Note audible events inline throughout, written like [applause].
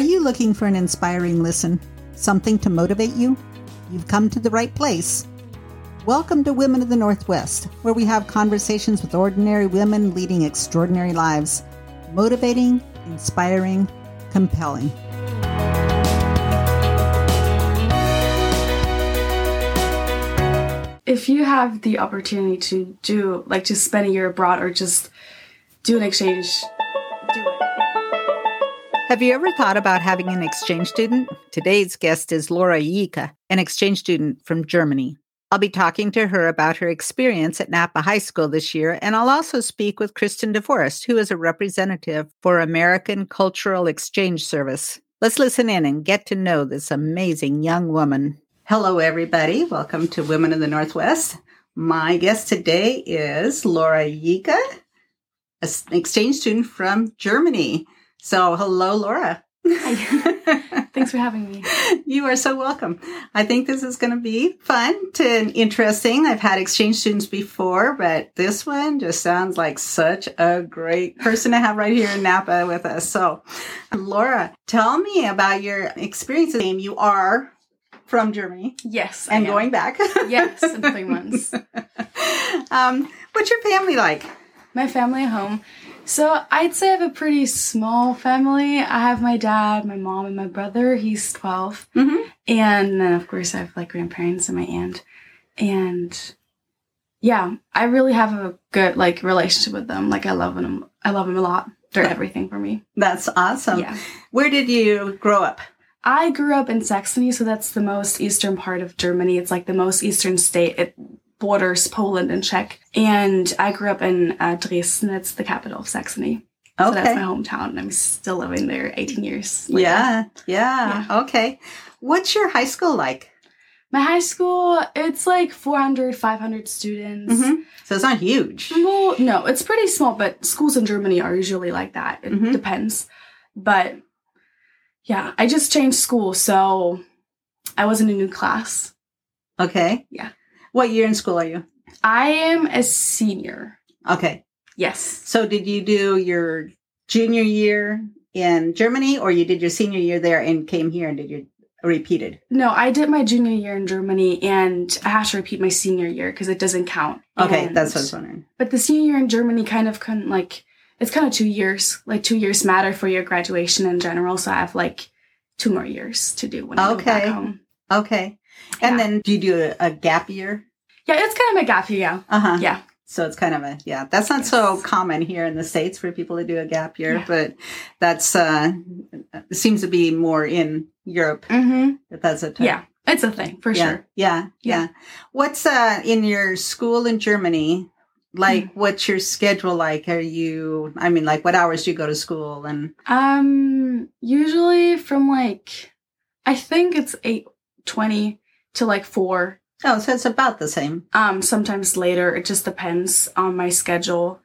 Are you looking for an inspiring listen? Something to motivate you? You've come to the right place. Welcome to Women of the Northwest, where we have conversations with ordinary women leading extraordinary lives. Motivating, inspiring, compelling. If you have the opportunity to do, like, to spend a year abroad or just do an exchange, do it. Have you ever thought about having an exchange student? Today's guest is Laura Yika, an exchange student from Germany. I'll be talking to her about her experience at Knappa High School this year, and I'll also speak with Kristen DeForest, who is a representative for American Cultural Exchange Service. Let's listen in and get to know this amazing young woman. Hello, everybody. Welcome to Women in the Northwest. My guest today is Laura Yika, an exchange student from Germany. So, hello, Laura. Hi. [laughs] Thanks for having me. You are so welcome. I think this is going to be fun and interesting. I've had exchange students before, but this one just sounds like such a great person to have right here in Knappa with us. So, Laura, tell me about your experience. You are from Germany Yes. I and going back. Yes, in three months. [laughs] um, what's your family like? My family at home. So I'd say I have a pretty small family. I have my dad, my mom, and my brother. He's 12. Mm-hmm. And then, of course, I have like grandparents and my aunt. And yeah, I really have a good like relationship with them. Like I love them. I love them a lot. They're everything for me. That's awesome. Yeah. Where did you grow up? I grew up in Saxony, so that's the most eastern part of Germany. It's like the most eastern state. It borders Poland and Czech. And I grew up in uh, Dresden. It's the capital of Saxony. So that's my hometown, I'm still living there 18 years. later. Yeah, yeah, Okay. What's your high school like? My high school, it's like 400, 500 students. Mhm. So it's not huge. Well, no, it's pretty small, but schools in Germany are usually like that. It Mhm. depends. But yeah, I just changed school, so I was in a new class. Okay. Yeah. What year in school are you? I am a senior. Okay. Yes. So did you do your junior year in Germany or you did your senior year there and came here and did your repeated? No, I did my junior year in Germany and I have to repeat my senior year because it doesn't count. Okay, And- that's what I was wondering. But the senior year in Germany kind of couldn't like it's kind of two years. Like two years matter for your graduation in general. So I have like two more years to do when I go back Okay. home. Okay. And Yeah. then do you do a, gap year? Yeah, it's kind of a gap year. Yeah. Uh-huh. Yeah. So it's kind of a yeah. That's not so common here in the states for people to do a gap year, Yeah. but that's uh seems to be more in Europe Mm-hmm. that that's a type. Yeah, it's a thing for yeah, sure. Yeah, yeah. Yeah. What's uh in your school in Germany? Like, Hmm. what's your schedule like? Are you? I mean, like, what hours do you go to school? And Um, usually from like, I think it's eight twenty to like four. oh, so it's about the same. Um, sometimes later. It just depends on my schedule.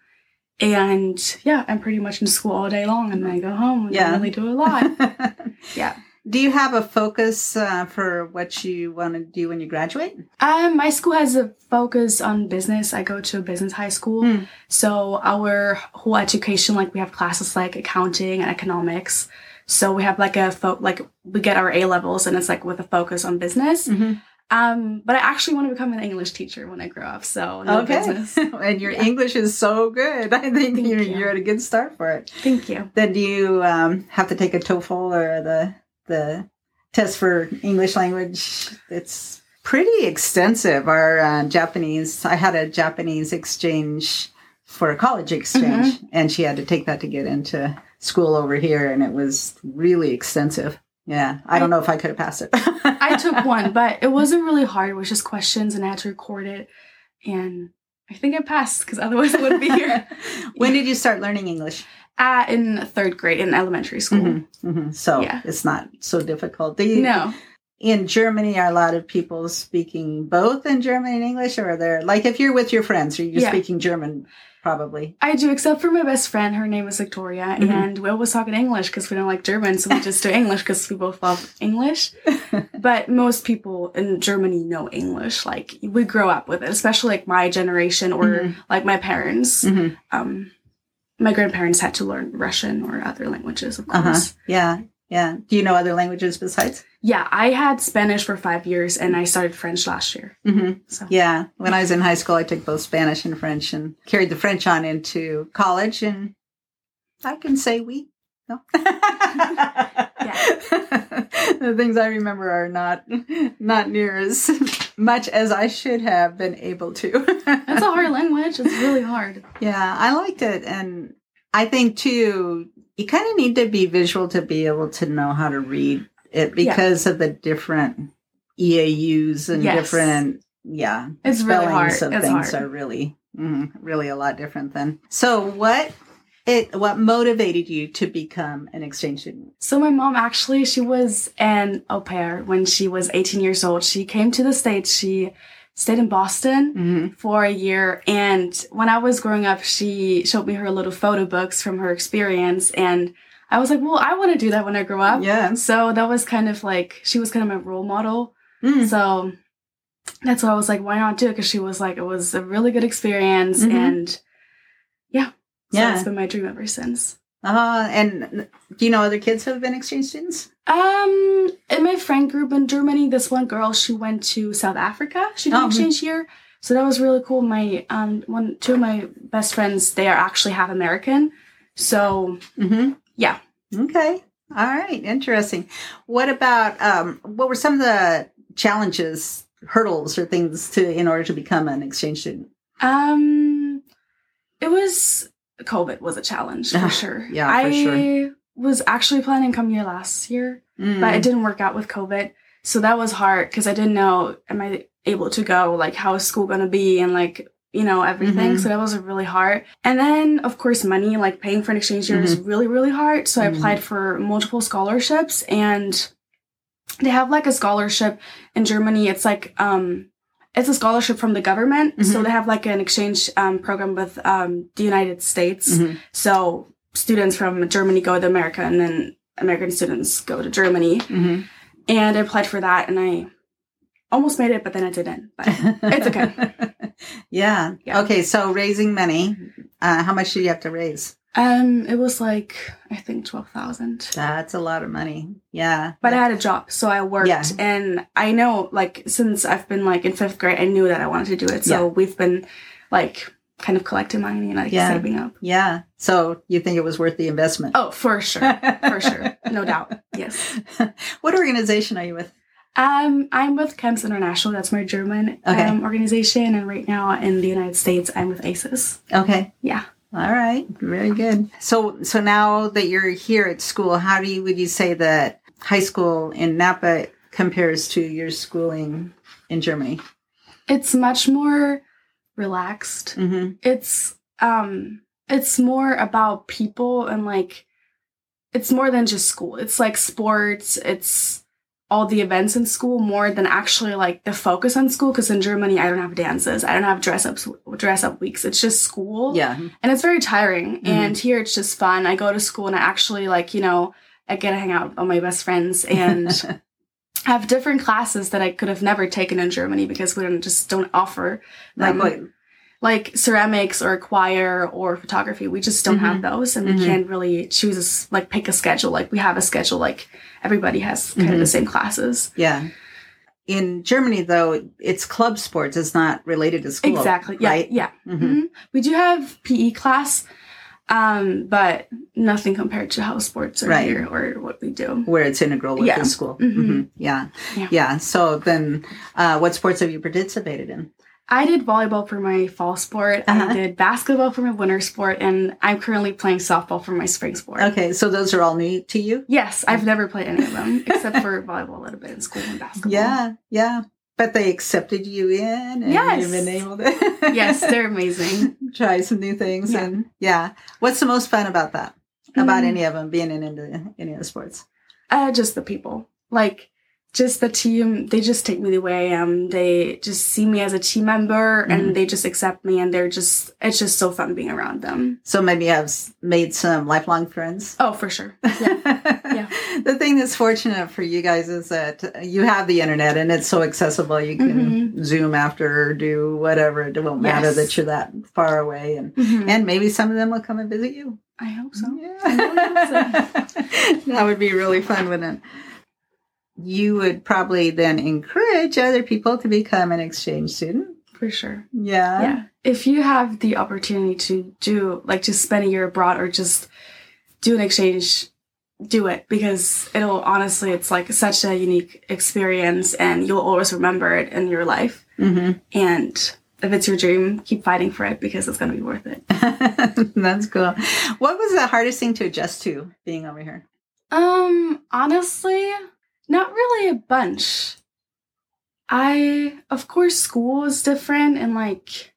And yeah, I'm pretty much in school all day long, and then I go home and Yeah. I really do a lot. [laughs] Yeah. Do you have a focus uh, for what you want to do when you graduate? Um, my school has a focus on business. I go to a business high school. Hmm. So our whole education, like we have classes like accounting and economics. So we have like a fo- like we get our A levels and it's like with a focus on business. Mhm. Um, but I actually want to become an English teacher when I grow up. So no Okay. business. [laughs] and your Yeah. English is so good. [laughs] I think Thank you're, you. you're at a good start for it. Thank you. Then do you um, have to take a TOEFL or the the test for English language? It's pretty extensive. Our uh, Japanese, I had a Japanese exchange for a college exchange, and she had to take that to get into school over here, and it was really extensive. Yeah, I don't know if I could have passed it. I took [laughs] one, but it wasn't really hard. It was just questions and I had to record it. And I think I passed because otherwise I wouldn't be here. [laughs] when did you start learning English? Uh, in third grade in elementary school. Mhm, mhm. So Yeah. it's not so difficult. Do you, No. in Germany, are a lot of people speaking both in German and English, or are there like if you're with your friends, are you Yeah. speaking German? Probably. I do, except for my best friend. Her name is Victoria, Mhm. and we always talk in English because we don't like German, so we just do English because we both love English. [laughs] but most people in Germany know English. Like we grow up with it, especially like my generation or Mhm. like my parents. Mhm. Um, my grandparents had to learn Russian or other languages, of Uh huh. course. Yeah. Yeah. Do you know other languages besides? Yeah, I had Spanish for five years and I started French last year. Mm-hmm. So Yeah. When I was in high school, I took both Spanish and French and carried the French on into college. And I can say we. No. [laughs] the things I remember are not not near as much as I should have been able to. That's a hard [laughs] language. It's really hard. Yeah, I liked it. And I think too, you kind of need to be visual to be able to know how to read it because of the different EAUs and Yes. different, yeah, It's really hard. spellings of It's things hard. are really, mm, really a lot different than So what it, what motivated you to become an exchange student? So my mom actually, she was an au pair when she was 18 years old. She came to the States. She stayed in Boston Mm-hmm. for a year. And when I was growing up, she showed me her little photo books from her experience. And I was like, well, I want to do that when I grow up. Yeah. So that was kind of like, she was kind of my role model. Mm. So that's why I was like, why not do it? Because she was like, it was a really good experience. Mhm. And yeah. So Yeah. it's been my dream ever since. Uh, and do you know other kids who have been exchange students? Um, in my friend group in Germany, this one girl, she went to South Africa. She did Oh, mhm. exchange year. So that was really cool. My um one two of my best friends, they are actually half American. So Mm-hmm. Yeah. Okay. All right. Interesting. What about um, what were some of the challenges, hurdles, or things to in order to become an exchange student? um it was COVID was a challenge for [laughs] sure. yeah, for I sure. was actually planning to come here last year, Mm. but it didn't work out with COVID. So that was hard because I didn't know am I able to go? Like how is school gonna be and like you know everything. Mhm. So that was really hard. And then of course money, like paying for an exchange year is really really hard. So I Mhm. applied for multiple scholarships and they have like a scholarship in Germany. It's like um it's a scholarship from the government. So Mhm. they have like an exchange um, program with um, the United States. Mhm. So students from Germany go to America and then American students go to Germany. Mhm. And I applied for that and I almost made it, but then I didn't. But It's okay. [laughs] yeah. Yeah. Okay. So raising money. Uh, how much do you have to raise? Um, it was like I think twelve thousand. That's a lot of money. Yeah. But I had a job, so I worked, Yeah. and I know like since I've been like in fifth grade, I knew that I wanted to do it. So Yeah. we've been like kind of collecting money and like Yeah. saving up. yeah. So you think it was worth the investment? Oh, for sure, for sure, no [laughs] doubt. Yes. what organization are you with? Um, I'm with Camps International. That's my German Okay. um, organization, and right now in the United States, I'm with ACES. Okay. Yeah. All right. Very good. So so now that you're here at school, how do you would you say that high school in Knappa compares to your schooling in Germany? It's much more relaxed. Mm-hmm. It's um, it's more about people and like, it's more than just school. It's like sports. It's all the events in school more than actually like the focus on school. Because in Germany, I don't have dances. I don't have dress ups, dress up weeks. It's just school. Yeah. and it's very tiring. Mhm. And here it's just fun. I go to school and I actually like you know I get to hang out with all my best friends and [laughs] have different classes that I could have never taken in Germany because we don't just don't offer like what? Like ceramics or choir or photography. We just don't have those, and Mhm. we can't really choose a like pick a schedule. Like we have a schedule. Like everybody has kind of Mhm. the same classes. Yeah. In Germany, though, it's club sports. It's not related to school. exactly. Yeah. Right. Yeah. Mhm. hmm We do have PE class, um, but nothing compared to how sports are Right. here or what we do. Where it's integral with Yeah. the school. Mhm. Mhm. Yeah. Yeah. Yeah. So then, uh, what sports have you participated in? I did volleyball for my fall sport. Uh-huh. I did basketball for my winter sport, and I'm currently playing softball for my spring sport. Okay. So those are all new to you? Yes, I've never played any of them [laughs] except for volleyball a little bit in school and basketball. Yeah. Yeah. But they accepted you in and Yes. you've been able to [laughs] Yes, they're amazing. try some new things Yeah. and yeah. What's the most fun about that? About Mm. any of them being in into any of the sports? Uh, just the people. Like, just the team, they just take me the way I am. They just see me as a team member Mhm. and they just accept me and they're just, it's just so fun being around them. So maybe i've made some lifelong friends. Oh, for sure. [laughs] Yeah. The thing that's fortunate for you guys is that you have the internet and it's so accessible. You can Mm-hmm. Zoom after or do whatever. It won't matter Yes. that you're that far away. And, Mhm. and maybe some of them will come and visit you. I hope so. Yeah. I [laughs] hope that would be really fun, wouldn't it? You would probably then encourage other people to become an exchange student. For sure. Yeah. yeah. If you have the opportunity to do, like, to spend a year abroad or just do an exchange, do it because it'll honestly, it's like such a unique experience and you'll always remember it in your life. hmm And if it's your dream, keep fighting for it because it's going to be worth it. [laughs] That's cool. What was the hardest thing to adjust to being over here? Um, honestly, not really a bunch. I, of course, school is different and like,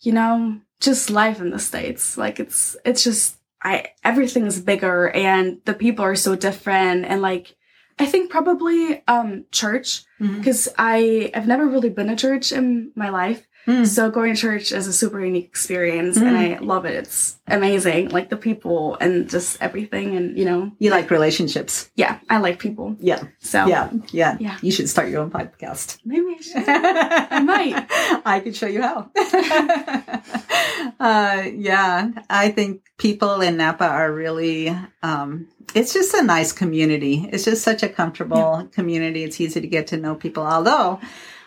you know, just life in the States. Like it's, it's just, I, everything's bigger and the people are so different and like, I think probably, um, church, because I, I've never really been to church in my life. Mm. So going to church is a super unique experience and I love it. It's amazing. Like the people and just everything and, you know, You like relationships. yeah, I like people. Yeah. So Yeah. Yeah. Yeah. You should start your own podcast. maybe I should. I might. [laughs] I could show you how. [laughs] uh, yeah, I think people in Knappa are really. Um, it's just a nice community. It's just such a comfortable community. It's easy to get to know people. Although,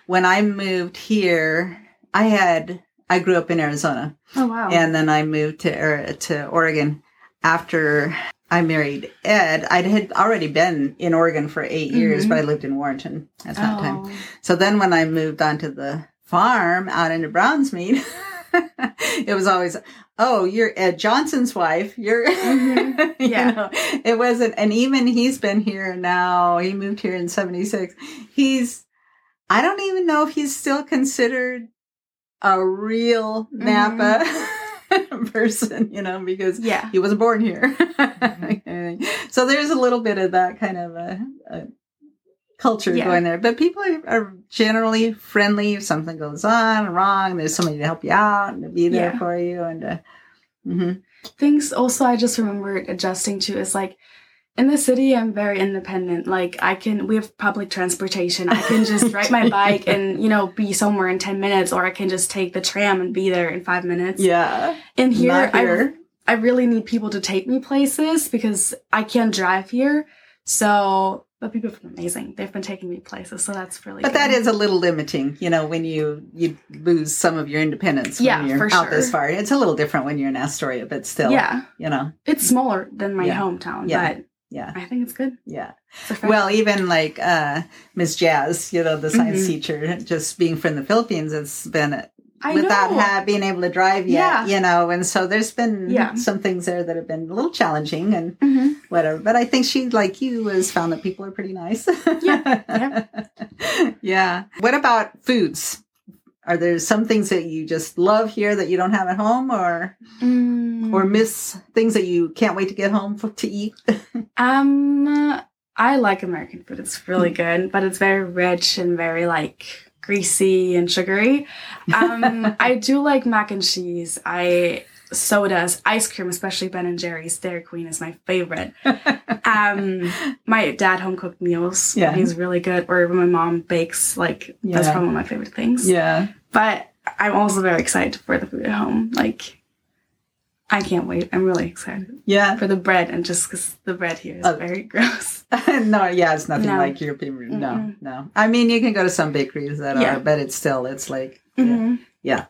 when I moved here, I had I grew up in Arizona, Oh wow. and then I moved to to Oregon after I married Ed. I had already been in Oregon for 8 years, Mhm. but I lived in Warrenton at that time. Oh. So then when I moved onto the farm out into Brownsmead, [laughs] it was always, oh, you're Ed Johnson's wife. You're, [laughs] Mhm. you Yeah. know, it wasn't, and even he's been here now. He moved here in 76. He's, I don't even know if he's still considered a real Knappa [laughs] person, you know, because Yeah. he wasn't born here. [laughs] so there's a little bit of that kind of a, a culture Yeah. going there. But people are, are generally friendly. If something goes on wrong, there's somebody to help you out and to be there Yeah. for you. And uh, mhm. Things also I just remembered adjusting to is like in the city I'm very independent. Like I can we have public transportation. I can just ride my [laughs] bike and, you know, be somewhere in ten minutes or I can just take the tram and be there in five minutes. yeah, And here, here. I I really need people to take me places because I can't drive here. So but people have been amazing. They've been taking me places, so that's really but that good. is a little limiting, you know, when you you lose some of your independence when Yeah, you're out this far. It's a little different when you're in Astoria, but still, Yeah. you know, It's smaller than my Yeah. hometown, Yeah. but yeah, I think it's good. yeah. Well, even like uh Miss Jazz, you know, the science Mhm. teacher, just being from the Philippines, it's been I without know. ha- being able to drive yet, Yeah. you know, and so there's been Yeah. some things there that have been a little challenging and Mhm. whatever. But I think she, like you, has found that people are pretty nice. Yeah, yeah. [laughs] yeah. What about foods? Are there some things that you just love here that you don't have at home, or Mm. or miss things that you can't wait to get home for, to eat? [laughs] Um, I like American food. It's really good, but it's very rich and very like greasy and sugary. Um, [laughs] I do like mac and cheese. I sodas, ice cream, especially Ben and Jerry's. Dairy Queen is my favorite. [laughs] Um, my dad home cooked meals. Yeah. he's really good. Or when my mom bakes, like that's probably one of my favorite things. yeah. But I'm also very excited for the food at home. Like. I can't wait. I'm really excited Yeah. for the bread and just because the bread here is Oh. very [laughs] gross. [laughs] no, yeah, it's nothing No. like European. No, Mm-mm. no. I mean, you can go to some bakeries that Yeah. are, but it's still, it's like, Mhm. yeah,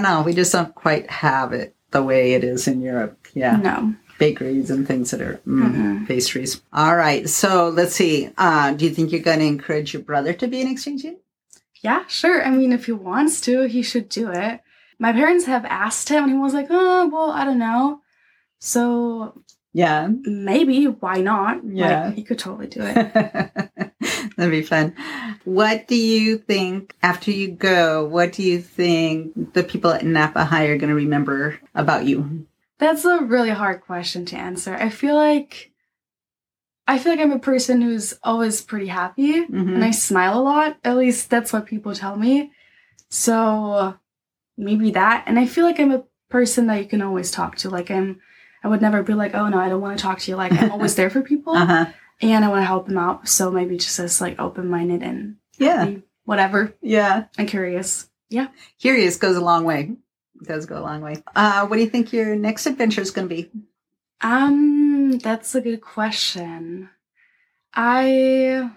no, we just don't quite have it the way it is in Europe. Yeah, No. bakeries and things that are mm, Mm-mm. pastries. All right, so let's see. Uh, do you think you're going to encourage your brother to be an exchange student? Yeah, sure. I mean, if he wants to, he should do it. My parents have asked him, and he was like, "Oh, well, I don't know." So Yeah, maybe why not? Yeah. like, he could totally do it. [laughs] that'd be fun. What do you think after you go? What do you think the people at Knappa High are going to remember about you? That's a really hard question to answer. I feel like I feel like I'm a person who's always pretty happy Mhm. and I smile a lot. At least that's what people tell me. So maybe that. And I feel like I'm a person that you can always talk to. Like I'm I would never be like, oh no, I don't want to talk to you. Like I'm always [laughs] there for people Uh huh. And I want to help them out. So maybe just as like open minded and Yeah. happy, whatever. Yeah. And curious. Yeah, curious goes a long way. It does go a long way. Uh, what do you think your next adventure is going to be? Um, that's a good question. I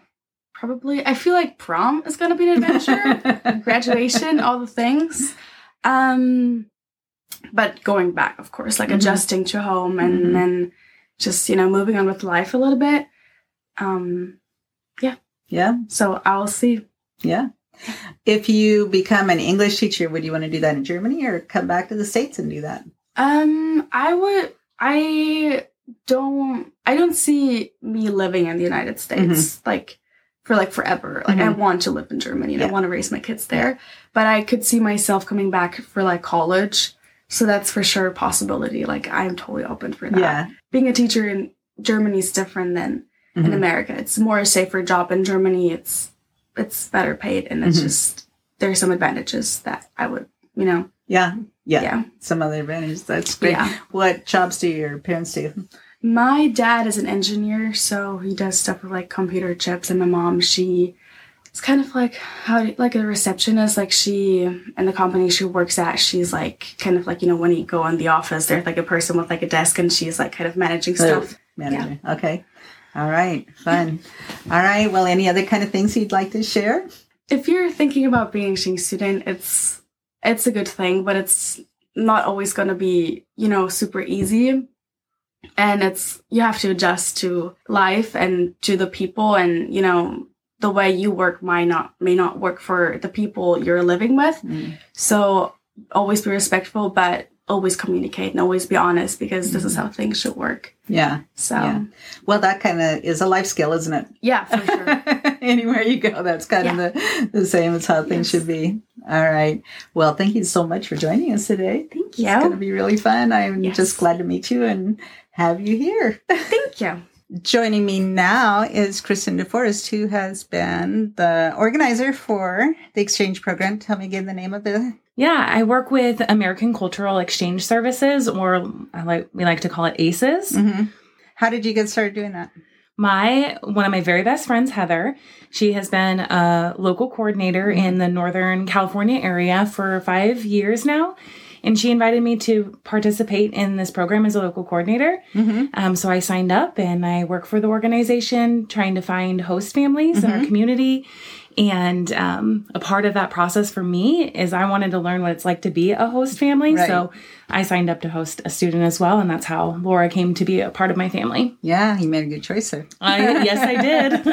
probably I feel like prom is gonna be an adventure. [laughs] graduation, all the things. Um but going back, of course, like Mhm. adjusting to home and Mhm. then just, you know, moving on with life a little bit. Um Yeah. Yeah. So I'll see. Yeah. If you become an English teacher, would you want to do that in Germany or come back to the States and do that? Um I would I don't I don't see me living in the United States like for like forever. Like I Mhm. want to live in Germany and Yeah. I want to raise my kids there. But I could see myself coming back for like college. So that's for sure a possibility. Like I'm totally open for that. Yeah. Being a teacher in Germany is different than in Mhm. America. It's more a safer job in Germany. It's it's better paid and it's Mhm. just there's some advantages that I would, you know. Yeah. Yeah. Yeah. Some other advantages. That's great. Yeah. What jobs do your parents do? My dad is an engineer, so he does stuff with like computer chips, and my mom, she it's kind of like how like a receptionist. Like she and the company she works at, she's like kind of like you know when you go in the office, there's like a person with like a desk, and she's like kind of managing stuff. Manager. Okay. All right. Fun. All right. Well, any other kind of things you'd like to share? If you're thinking about being a exchange student, it's it's a good thing, but it's not always going to be you know super easy. And it's you have to adjust to life and to the people, and you know the way you work might not may not work for the people you're living with. Mm. So always be respectful, but always communicate and always be honest because this is mm-hmm. how things should work. Yeah. So Yeah. Well, that kind of is a life skill, isn't it? yeah, for sure. [laughs] Anywhere you go, that's kind of the, the same as how things Yes. should be. All right. Well, thank you so much for joining us today. Thank you. It's going to be really fun. I'm Yes. just glad to meet you and have you here. [laughs] Thank you. Joining me now is Kristen DeForest, who has been the organizer for the exchange program. Tell me again the name of the. Yeah, I work with American Cultural Exchange Services, or I like we like to call it ACES. Mhm. How did you get started doing that? My one of my very best friends, Heather, she has been a local coordinator Mhm. in the Northern California area for five years now. And she invited me to participate in this program as a local coordinator. Mm-hmm. Um, so I signed up and I work for the organization trying to find host families in our Mhm. community. And um, a part of that process for me is I wanted to learn what it's like to be a host family. Right. So I signed up to host a student as well. And that's how Laura came to be a part of my family. Yeah, you made a good choice there. I, yes, I did.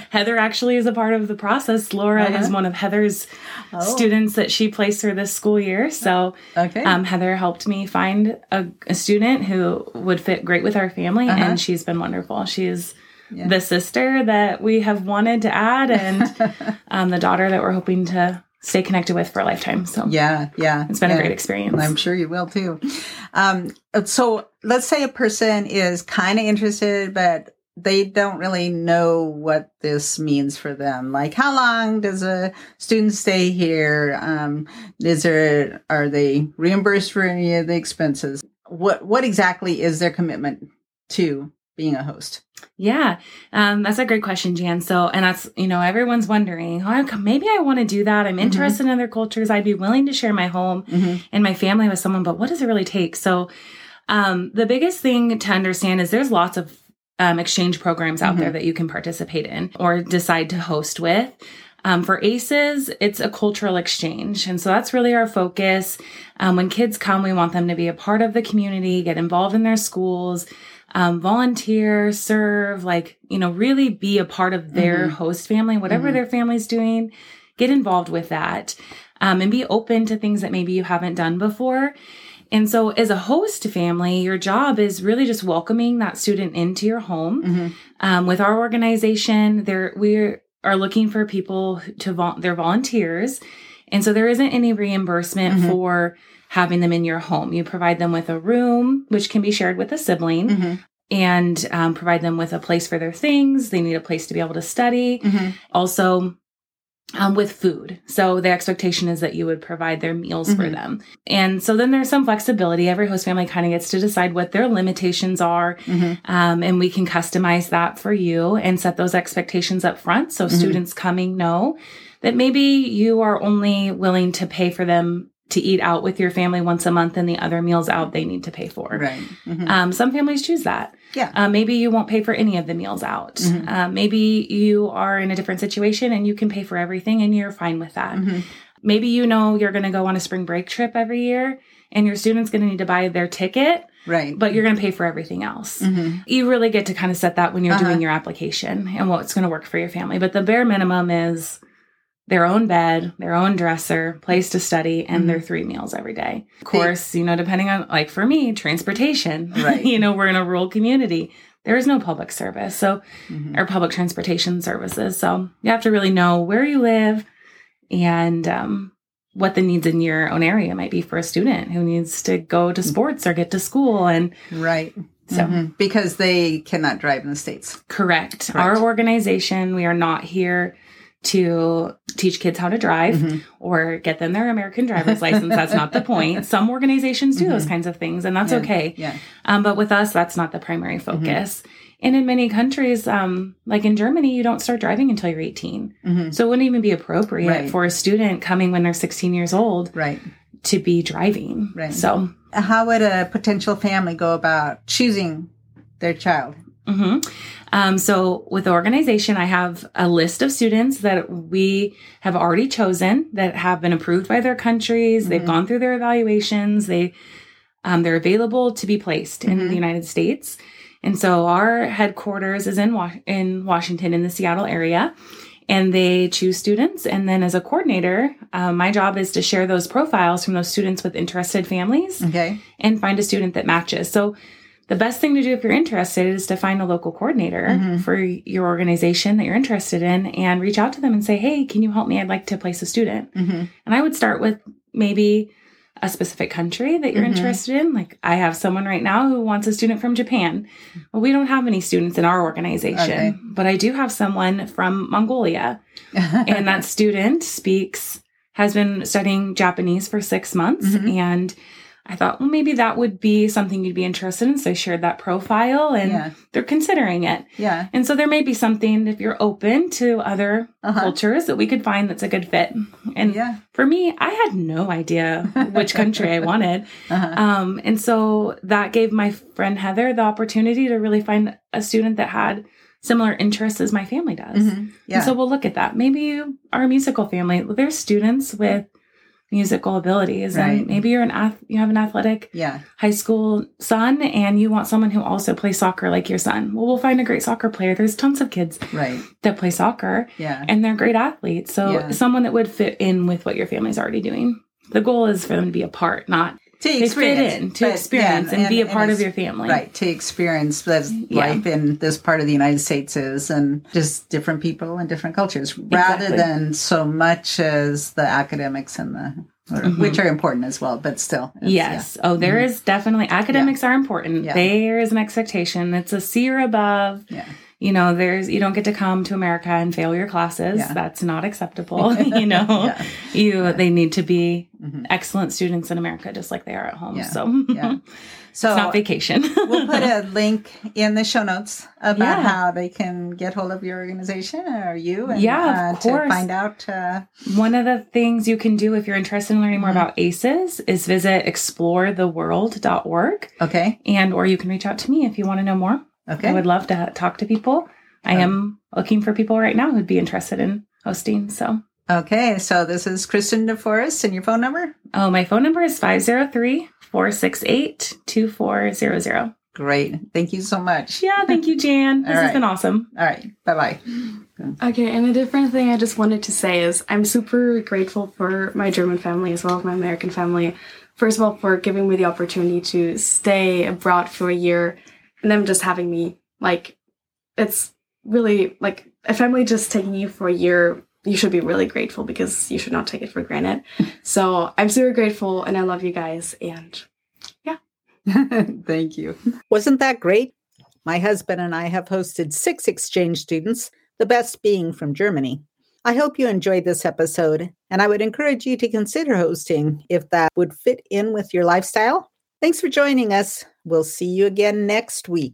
[laughs] Heather actually is a part of the process. Laura Uh-huh. is one of Heather's Oh, students that she placed through this school year. So Okay. um, Heather helped me find a, a student who would fit great with our family, Uh-huh. and she's been wonderful. She's Yeah. the sister that we have wanted to add, and [laughs] um, the daughter that we're hoping to stay connected with for a lifetime. So yeah, yeah. it's been yeah. a great experience. I'm sure you will too. Um, so let's say a person is kind of interested, but they don't really know what this means for them. Like, how long does a student stay here? Um, is there are they reimbursed for any of the expenses? What what exactly is their commitment to being a host? Yeah, um, that's a great question, Jan. So, and that's, you know, everyone's wondering, oh, maybe I want to do that. I'm Mhm. interested in other cultures. I'd be willing to share my home Mm-hmm. and my family with someone, but what does it really take? So, um, the biggest thing to understand is there's lots of um, exchange programs out there that you can participate in or decide to host with. Um, for ACEs, it's a cultural exchange. And so that's really our focus. Um, when kids come, we want them to be a part of the community, get involved in their schools, um, volunteer, serve, like, you know, really be a part of their Mhm. host family, whatever Mhm. their family's doing, get involved with that. Um, and be open to things that maybe you haven't done before. And so, as a host family, your job is really just welcoming that student into your home. Mm-hmm. Um, with our organization, there we are looking for people to vol- they're volunteers, and so there isn't any reimbursement Mhm. for having them in your home. You provide them with a room, which can be shared with a sibling, Mm-hmm. and um, provide them with a place for their things. They need a place to be able to study. Mm-hmm. Also, um, with food. So the expectation is that you would provide their meals for Mhm. them. And so then there's some flexibility. Every host family kind of gets to decide what their limitations are. Mm-hmm. Um, and we can customize that for you and set those expectations up front. So Mhm. students coming know that maybe you are only willing to pay for them to eat out with your family once a month and the other meals out they need to pay for. Right. Mhm. Um, some families choose that. Yeah. Uh, maybe you won't pay for any of the meals out. Mhm. Uh, maybe you are in a different situation and you can pay for everything and you're fine with that. Mhm. Maybe you know you're going to go on a spring break trip every year and your student's going to need to buy their ticket, Right. but you're going to pay for everything else. Mhm. You really get to kind of set that when you're Uh-huh. doing your application and what's going to work for your family. But the bare minimum is their own bed, their own dresser, place to study, and Mhm. their three meals every day. Of course, you know, depending on, like for me, transportation. Right. [laughs] you know, we're in a rural community. There is no public service. So, Mhm. or public transportation services. So you have to really know where you live and um, what the needs in your own area might be for a student who needs to go to sports or get to school. And Right. so, Mhm. Because they cannot drive in the States. correct. Correct. Our organization, we are not here to teach kids how to drive Mhm. or get them their American driver's license. That's not the point. [laughs] Some organizations do those Mhm. kinds of things, and that's Yeah. okay. Yeah. Um, but with us, that's not the primary focus. And in many countries, um, like in Germany, you don't start driving until you're 18. Mhm. So it wouldn't even be appropriate Right. for a student coming when they're 16 years old Right. to be driving. Right. So, How would a potential family go about choosing their child? Hmm um, so with the organization, I have a list of students that we have already chosen that have been approved by their countries. They've Mhm. gone through their evaluations. They um, they're available to be placed in Mhm. the United States. And so our headquarters is in Wa- in Washington in the Seattle area. And they choose students. And then, as a coordinator, uh, my job is to share those profiles from those students with interested families Okay. and find a student that matches. So the best thing to do if you're interested is to find a local coordinator Mhm. for your organization that you're interested in and reach out to them and say, "Hey, can you help me? I'd like to place a student." hmm And I would start with maybe a specific country that you're Mhm. interested in. Like I have someone right now who wants a student from Japan. Well, we don't have any students in our organization, Okay. but I do have someone from Mongolia [laughs] and that student speaks has been studying Japanese for six months Mhm. and I thought, well, maybe that would be something you'd be interested in. So I shared that profile and yeah. they're considering it. Yeah. And so there may be something if you're open to other Uh-huh. cultures that we could find that's a good fit. And yeah. for me, I had no idea which country I [laughs] wanted. Uh-huh. Um, and so that gave my friend Heather the opportunity to really find a student that had similar interests as my family does. Mhm. Yeah. And so we'll look at that. Maybe you are a musical family. There's students with musical abilities, Right. and maybe you're an ath- you have an athletic yeah. high school son, and you want someone who also plays soccer like your son. Well, we'll find a great soccer player. There's tons of kids Right. that play soccer, Yeah. and they're great athletes. So Yeah. someone that would fit in with what your family's already doing. The goal is for them to be a part, not To they fit experience. in to experience yeah, and, be a part of your family. Right, to experience what Yeah. life in this part of the United States is and just different people and different cultures rather Exactly. than so much as the academics and the, or- Mhm. which are important as well, but still. Yes. Oh, there is definitely academics are important. Mm-hmm. Yeah. There is an expectation. It's a C or above. Yeah. You know, there's you don't get to come to America and fail your classes. Yeah. That's not acceptable. [laughs] [laughs] you know, Yeah. you they need to be Mhm. excellent students in America just like they are at home. So, yeah. [laughs] So it's not vacation. we'll put a link in the show notes about Yeah. how they can get hold of your organization or you and Yeah, of uh, to course. find out. Uh, One of the things you can do if you're interested in learning more Mhm. about ACEs is visit exploretheworld.org okay. and or you can reach out to me if you want to know more. Okay. I would love to talk to people. I am looking for people right now who'd be interested in hosting. So, Okay. So this is Kristen DeForest and your phone number? oh, my phone number is 503 468 2400. Great. Thank you so much. Yeah, thank you, Jan. [laughs] This All has been awesome. All right. Bye bye. Okay, and a different thing I just wanted to say is I'm super grateful for my German family as well as my American family. First of all, for giving me the opportunity to stay abroad for a year and them just having me. Like, it's really like a family just taking you for a year. You should be really grateful because you should not take it for granted. [laughs] So I'm super grateful and I love you guys. And yeah [laughs] Thank you. Wasn't that great? My husband and I have hosted six exchange students, the best being from Germany. I hope you enjoyed this episode, and I would encourage you to consider hosting if that would fit in with your lifestyle. Thanks for joining us. We'll see you again next week.